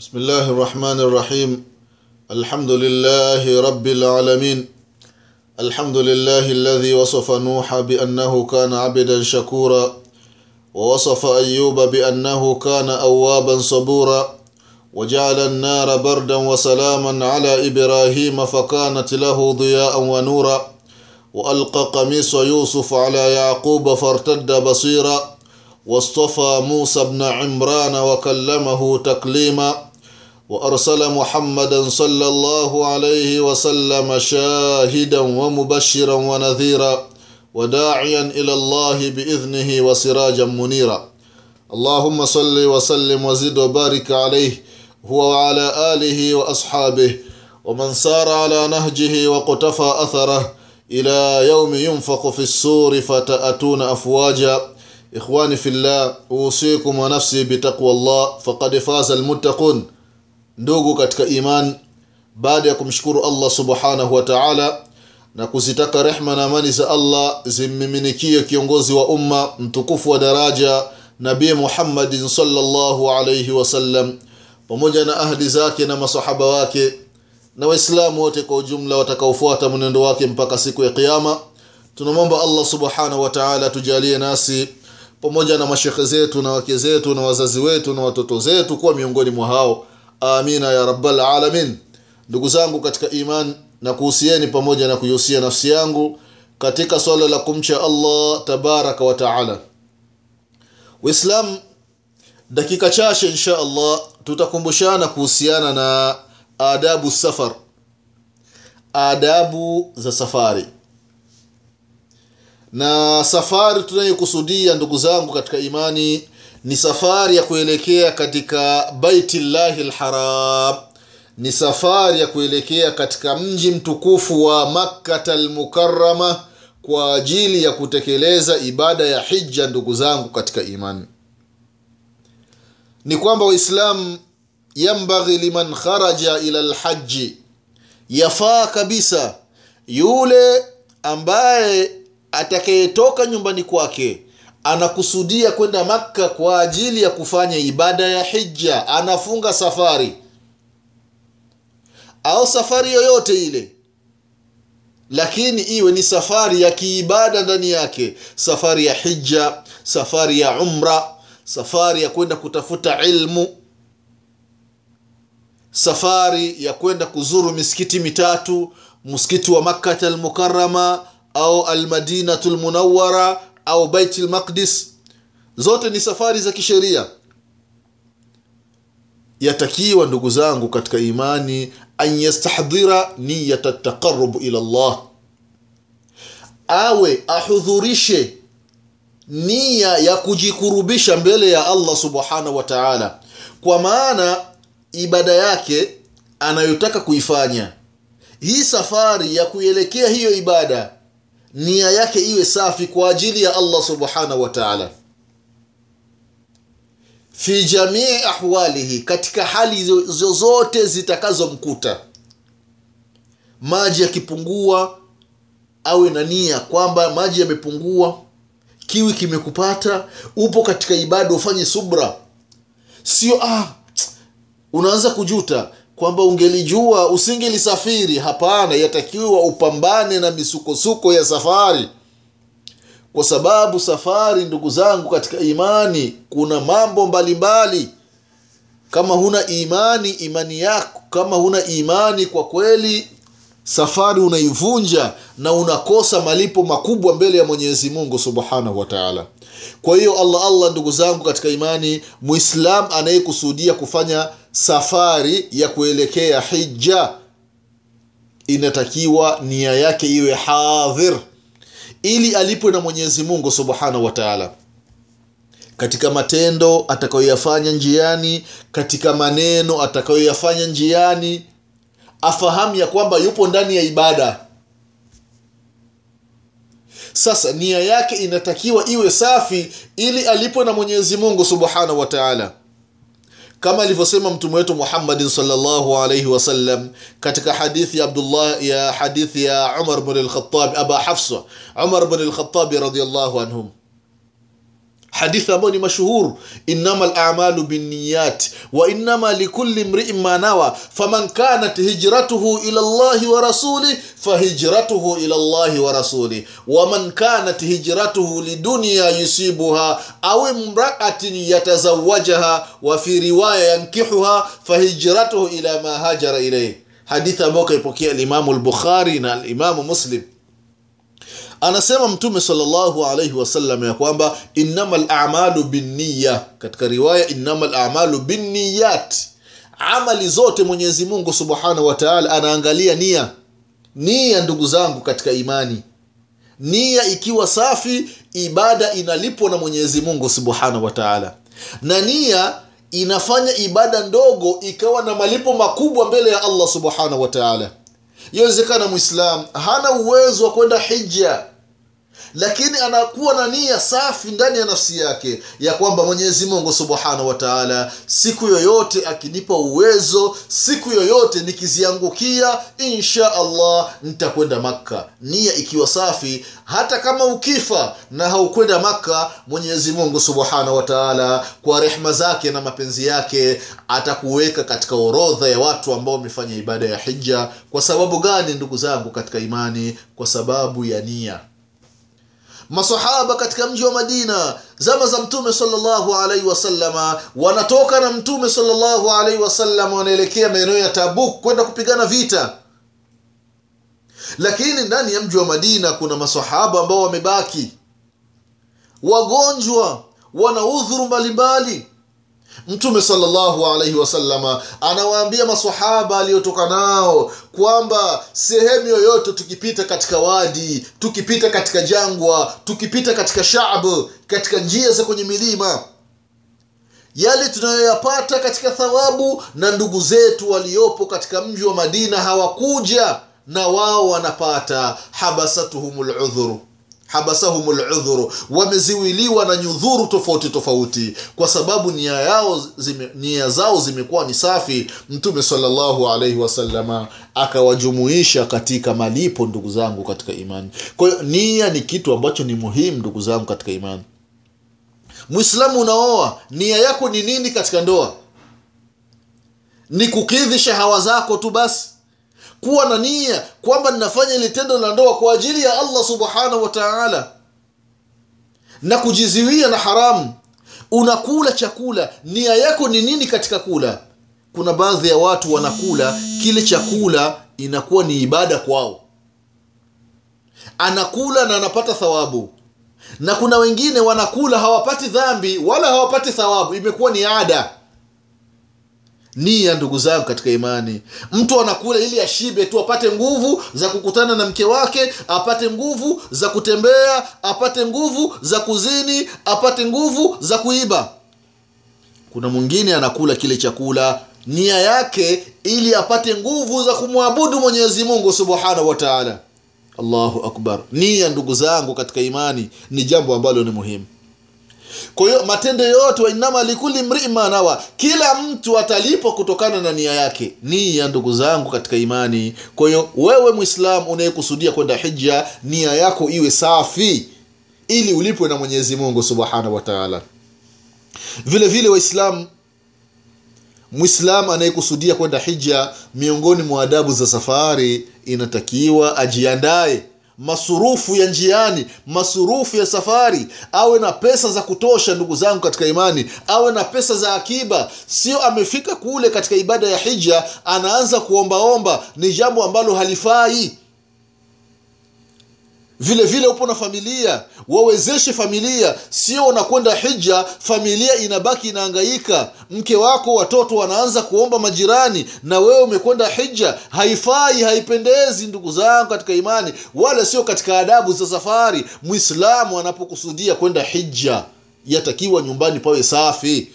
بسم الله الرحمن الرحيم. الحمد لله رب العالمين. الحمد لله الذي وصف نوح بأنه كان عبدا شكورا ووصف أيوب بأنه كان أوابا صبورا وجعل النار بردا وسلاما على إبراهيم فكانت له ضياء ونورا وألقى قميص يوسف على يعقوب فارتد بصيرا واصطفى موسى بن عمران وكلمه تكليما. وأرسل محمدا صلى الله عليه وسلم شاهدا ومبشرا ونذيرا وداعيا إلى الله بإذنه وسراجا منيرا. اللهم صل وسلم وزد وبارك عليه هو وعلى آله وأصحابه ومن سار على نهجه وقتفى أثره إلى يوم ينفق في السور فتأتون أفواجا. إخواني في الله أوصيكم ونفسي بتقوى الله فقد فاز المتقون. Ndugu katika iman baada ya kumshukuru allah subhanahu wa taala na kuzitaka rehma na amani za allah zimmiminikie kiongozi wa umma mtukufu wa daraja nabii muhammadin salllahu alaihi wasallam pamoja na ahli zake na masahaba wake na waislamu wote kwa ujumla watakaofuata mwenendo wake mpaka siku ya kiama tunamwomba allah subhanahu wataala tujalie nasi pamoja na mashekhe zetu na wake zetu na wazazi wetu na watoto zetu kuwa miongoni mwa hao amina ya rabbal alamin. Ndugu zangu katika iman na kuhusieni pamoja na kuihusia nafsi yangu katika swala la kumcha allah tabaraka wa taala. Dakika chache insha allah tutakumbushana kuhusiana na adabu safar. Adabu za safari. Na safari tunayokusudia ndugu zangu katika imani ni safari ya kuelekea katika baitillahi lharam ni safari ya kuelekea katika mji mtukufu wa makkata lmukarama kwa ajili ya kutekeleza ibada ya hija ndugu zangu katika imani. Ni kwamba waislamu yambaghi liman kharaja ila lhaji yafaa kabisa yule ambaye atakayetoka nyumbani kwake anakusudia kwenda makka kwa ajili ya kufanya ibada ya hija anafunga safari. Au safari yoyote ile. Lakini iwe ni safari ya kiibada ndani yake. Safari ya hija safari ya umra safari ya kwenda kutafuta ilmu safari ya kwenda kuzuru misikiti mitatu msikiti wa makkata almukarama au almadinatu lmunawara au baitul maqdis. Zote ni safari za kisheria. Yatakiwa ndugu zangu katika imani an yastahdhira niyata taqarrub ila Allah. Awe ahudhurishe nia ya kujikurubisha mbele ya Allah subhanahu wa ta'ala. Kwa maana ibada yake anayotaka kuifanya. Hii safari ya kuelekea hiyo ibada nia yake iwe safi kwa ajili ya allah subhanahu wa taala. Fi jamii ahwalihi katika hali zozote zitakazomkuta. Maji yakipungua awe na nia kwamba maji yamepungua kiwi kimekupata upo katika ibada ufanye subra. Sio ah, unaanza kujuta kwamba ungelijua usingelisafiri. Hapana yatakiwa upambane na misukosuko ya safari. Kwa sababu safari ndugu zangu katika imani kuna mambo mbalimbali. Mbali. kama huna imani imani yako kama huna imani kwa kweli safari unaivunja na unakosa malipo makubwa mbele ya mwenyezi mungu subhanahu wa taala. Kwa hiyo allah allah ndugu zangu katika imani muislam anayekusudia kufanya safari ya kuelekea hija inatakiwa nia yake iwe hadhir ili alipwe na mwenyezi mungu subhanahu wa taala. Katika matendo atakayoyafanya njiani katika maneno atakayoyafanya njiani afahamu ya kwamba yupo ndani ya ibada. Sasa nia yake inatakiwa iwe safi ili alipwe na mwenyezi mungu subhanahu wa taala kama alivyosema mtume wetu muhammadin salllahu alaihi wasallam katika hadithi ya abdullah ya hadithi ya umar bn lkhatabi aba hafsa umar bn lkhatabi radiallahu anhum حديث أبوني مشهور. إنما الأعمال بالنيات وإنما لكل امرئ ما نوى. فمن كانت هجرته إلى الله ورسوله فهجرته إلى الله ورسوله. ومن كانت هجرته لدنيا يصيبها أو امرأة يتزوجها وفي رواية ينكحها فهجرته إلى ما هاجر إليه. حديث أبوك يبكي الإمام البخاري الإمام مسلم. Anasema mtume salllahu alaihi wasallam ya kwamba innama lamalu binniya katika riwaya innama lamalu binniyat. Amali zote mwenyezi mungu subhanahu wa anaangalia nia nia ndugu zangu katika imani. Nia ikiwa safi ibada inalipwa na mwenyezi mungu subhanahu wa na nia inafanya ibada ndogo ikawa na malipo makubwa mbele ya allah subhanahu wa taala. Yawezekana mwislam hana uwezo wa kwenda hija lakini anakuwa na nia safi ndani ya nafsi yake ya kwamba mwenyezi mungu subhanahu wa siku yoyote akinipa uwezo siku yoyote nikiziangukia insha allah nitakwenda makka. Nia ikiwa safi hata kama ukifa na haukwenda makka mwenyezi mungu subhanahu wa kwa rehma zake na mapenzi yake atakuweka katika orodha ya watu ambao wamefanya ibada ya hija kwa sababu gani ndugu zangu katika imani? Kwa sababu ya nia masahaba katika mji wa madina zama za mtume salllahu alaihi wasallama wanatoka na mtume salllahu alaihi wasallama wanaelekea maeneo ya tabuk kwenda kupigana vita. Lakini ndani ya mji wa madina kuna masahaba ambao wamebaki. Wagonjwa wana udhuru mbalimbali mtume salllahu alaihi wasallama anawaambia masahaba aliyotoka nao kwamba sehemu yoyote tukipita katika wadi tukipita katika jangwa tukipita katika shabu katika njia za kwenye milima yale tunayoyapata katika thawabu na ndugu zetu waliopo katika mji wa madina hawakuja na wao wanapata habasatuhum ludhuru habasahum ludhuru wameziwiliwa na nyudhuru tofauti tofauti. Kwa sababu nia yao zime, nia zao zimekuwa ni safi mtume salllahu alaihi wasalama akawajumuisha katika malipo ndugu zangu katika imani. Kwa hiyo nia ni kitu ambacho ni muhimu ndugu zangu katika imani. Mwislamu unaoa nia yako ni nini katika ndoa? Ni kukidhi shahawa zako tu basi kuwa na nia kwamba ninafanya ili tendo la ndoa kwa ajili ya allah subhanahu wa taala. Na kujiziwia na haramu. Unakula chakula nia yako ni nini katika kula? Kuna baadhi ya watu wanakula kile chakula inakuwa ni ibada kwao. Anakula na anapata thawabu. Na kuna wengine wanakula hawapati dhambi wala hawapati thawabu. Imekuwa ni ada nia ndugu zangu katika imani. Mtu anakula ili ashibe tu apate nguvu za kukutana na mke wake apate nguvu za kutembea apate nguvu za kuzini apate nguvu za kuiba. Kuna mwingine anakula kile chakula nia yake ili apate nguvu za kumwabudu mwenyezi mungu subhanahu wa taala. Allahu akbar. Nia ndugu zangu katika imani. Ni jambo ambalo ni muhimu kwa hiyo matendo yote wainama likuli mrii kila mtu atalipwa kutokana na nia yake nia ndugu zangu katika imani. Kwa hiyo wewe mwislamu unayekusudia kwenda hija nia yako iwe safi ili ulipwe na mwenyezi mungu subhanahu wa taala. Vile vile waislamu mwislamu anayekusudia kwenda hija miongoni mwa adabu za safari inatakiwa ajiandae masurufu ya njiani masurufu ya safari awe na pesa za kutosha ndugu zangu katika imani awe na pesa za akiba. Sio amefika kule katika ibada ya hija anaanza kuombaomba ni jambo ambalo halifai vile vile upo na familia. Wawezeshe familia. Sio unakwenda hija familia inabaki inaangaika mke wako watoto wanaanza kuomba majirani na wewe umekwenda hija. Haifai haipendezi ndugu zangu katika imani wala sio katika adabu za safari. Mwislamu anapokusudia kwenda hija yatakiwa nyumbani pawe safi.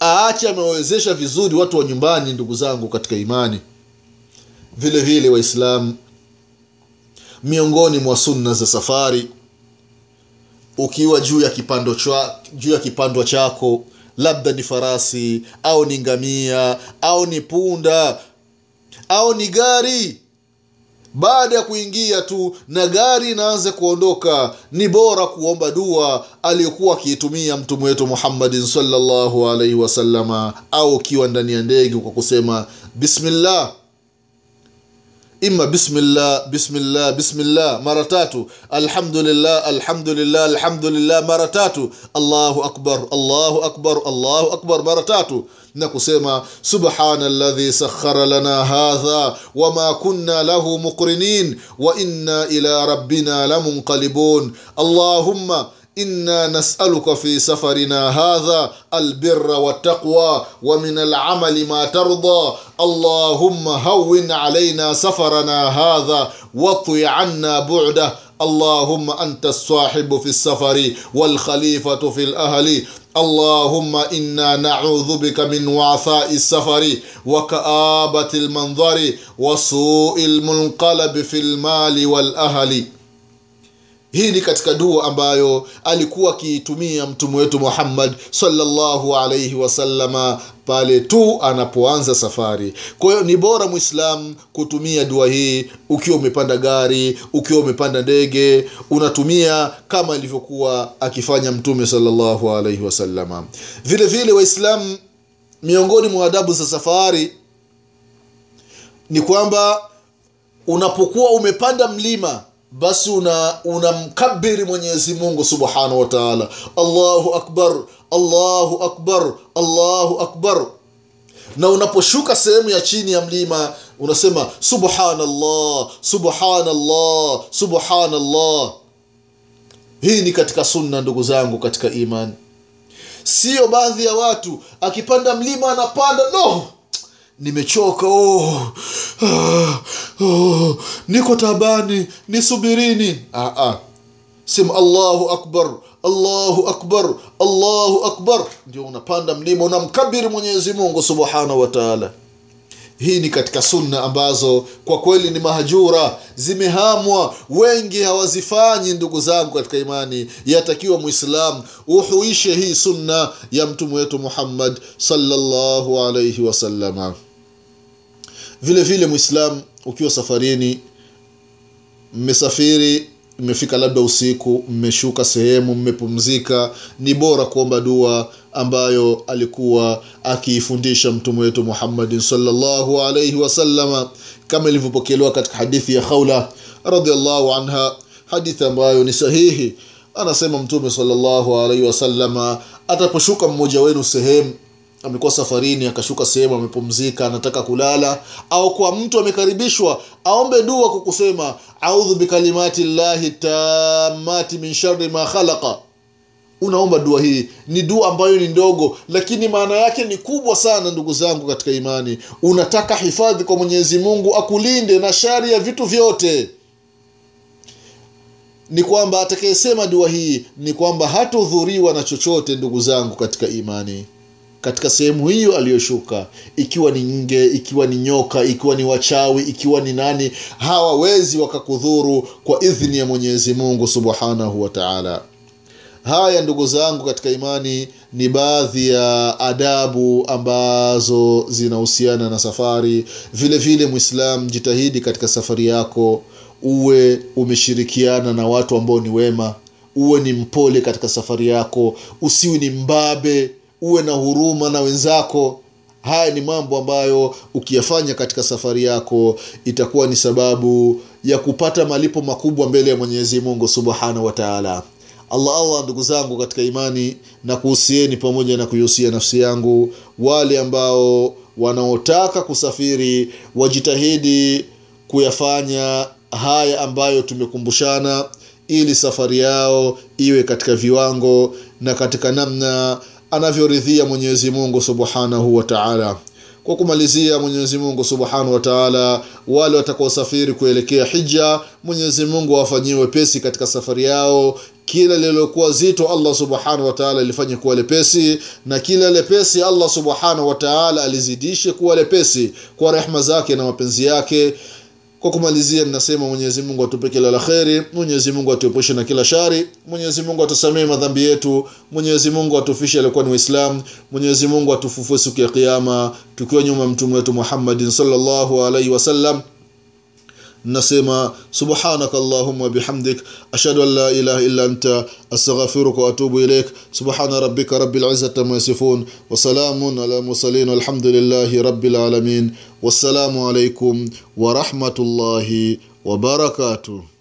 Aache amewawezesha vizuri watu wa nyumbani ndugu zangu katika imani. Vile vile waislamu miongoni mwa sunna za safari. Ukiwa juu ya kipando chwa, juu ya kipandwa chako labda ni farasi au ni ngamia au ni punda au ni gari. Baada ya kuingia tu na gari inaanza kuondoka ni bora kuomba dua aliyokuwa akiitumia mtume wetu muhammadin salllahu alaihi wasalama au ukiwa ndani ya ndege kwa kusema bismillah إما بسم الله بسم الله بسم الله مرة تاتو الحمد لله الحمد لله الحمد لله مرة تاتو الله أكبر الله أكبر الله أكبر مرة تاتو نكسيما سبحان الذي سخر لنا هذا وما كنا له مقرنين وإنا إلى ربنا لمنقلبون. اللهم إنا نسألك في سفرنا هذا البر والتقوى ومن العمل ما ترضى. اللهم هون علينا سفرنا هذا واطوي عنا بعده. اللهم أنت الصاحب في السفر والخليفة في الأهل. اللهم إنا نعوذ بك من وعثاء السفر وكآبة المنظر وسوء المنقلب في المال والأهل. Hii ni katika dua ambayo alikuwa akiitumia mtume wetu muhammad salllahu alaihi wasalama pale tu anapoanza safari. Kwa hiyo ni bora mwislam kutumia dua hii ukiwa umepanda gari ukiwa umepanda ndege unatumia kama ilivyokuwa akifanya mtume salllahu alaihi wasalama vile vile waislamu miongoni mwa adabu za safari ni kwamba unapokuwa umepanda mlima basi una unamkabiri mwenyezi mungu subhanahu wa taala. Allahu akbar allahu akbar allahu akbar. Na unaposhuka sehemu ya chini ya mlima unasema subhanallah subhanallah subhanallah. Hii ni katika sunna ndugu zangu katika imani siyo baadhi ya watu akipanda mlima anapanda no nimechoka oh. Ah, oh. niko tabani nisubirini. Ah, ah. sema allahu akbar allahu akbar allahu akbar. Ndio unapanda mlima unamkabiri mwenyezi mungu subhanahu wa hii ni katika sunna ambazo kwa kweli ni mahajura zimehamwa wengi hawazifanyi ndugu zangu katika imani. Yatakiwa mwislamu uhuishe hii sunna ya mtume wetu muhammad salllahu alaihi wasalama vile vile mwislamu ukiwa safarini mmesafiri mmefika labda usiku mmeshuka sehemu mmepumzika ni bora kuomba dua ambayo alikuwa akiifundisha mtume wetu muhammadin salllahu alaihi wasalama kama ilivyopokelewa katika hadithi ya khaula radiallahu anha hadithi ambayo ni sahihi. Anasema mtume salllahu alaihi wasalama ataposhuka mmoja wenu sehemu amekuwa safarini akashuka sehemu amepumzika anataka kulala au kwa mtu amekaribishwa aombe dua kwa kusema audhu bikalimati llahi tamati min shari ma khalaqa. Unaomba dua hii. Ni dua ambayo ni ndogo lakini maana yake ni kubwa sana ndugu zangu katika imani. Unataka hifadhi kwa mwenyezi mungu akulinde na shari ya vitu vyote. Ni kwamba atakayesema dua hii ni kwamba hatahudhuriwa na chochote ndugu zangu katika imani katika sehemu hiyo aliyoshuka. Ikiwa ni nge ikiwa ni nyoka ikiwa ni wachawi ikiwa ni nani hawawezi wakakudhuru kwa idhini ya mwenyezi mungu subhanahu wa taala. Haya ndugu zangu katika imani ni baadhi ya adabu ambazo zinahusiana na safari. Vile vile mwislam jitahidi katika safari yako uwe umeshirikiana na watu ambao ni wema uwe ni mpole katika safari yako usiwi ni mbabe uwe na huruma na wenzako. Haya ni mambo ambayo ukiyafanya katika safari yako itakuwa ni sababu ya kupata malipo makubwa mbele ya mwenyezi mungu subhanahu wataala allah allah ndugu zangu katika imani na kuhusieni pamoja na kuihusia nafsi yangu. Wale ambao wanaotaka kusafiri wajitahidi kuyafanya haya ambayo tumekumbushana ili safari yao iwe katika viwango na katika namna anavyoridhia mwenyezi mungu subhanahu wa taala. Kwa kumalizia mwenyezi mungu subhanahu wa taala wale watakaosafiri kuelekea hija mwenyezi mungu awafanyie wepesi katika safari yao. Kila lililokuwa zito allah subhanahu wataala lifanye kuwa lepesi na kila lepesi allah subhanahu wataala alizidishe kuwa lepesi kwa rehma zake na mapenzi yake kwa kumalizia ninasema mwenyezi mungu atupe kila la kheri mwenyezi mungu atuepushe na kila shari mwenyezi mungu atusamee madhambi yetu mwenyezi mungu atufishe aliokuwa ni waislamu mwenyezi mungu atufufue siku ya kiama tukiwa nyuma mtume wetu muhammadin salllahu alaihi wasallam نسيما سبحانك اللهم وبحمدك أشهد أن لا إله إلا أنت أستغفرك وأتوب إليك. سبحان ربك رب العزة ما يصفون وسلام على المرسلين الحمد لله رب العالمين. والسلام عليكم ورحمة الله وبركاته.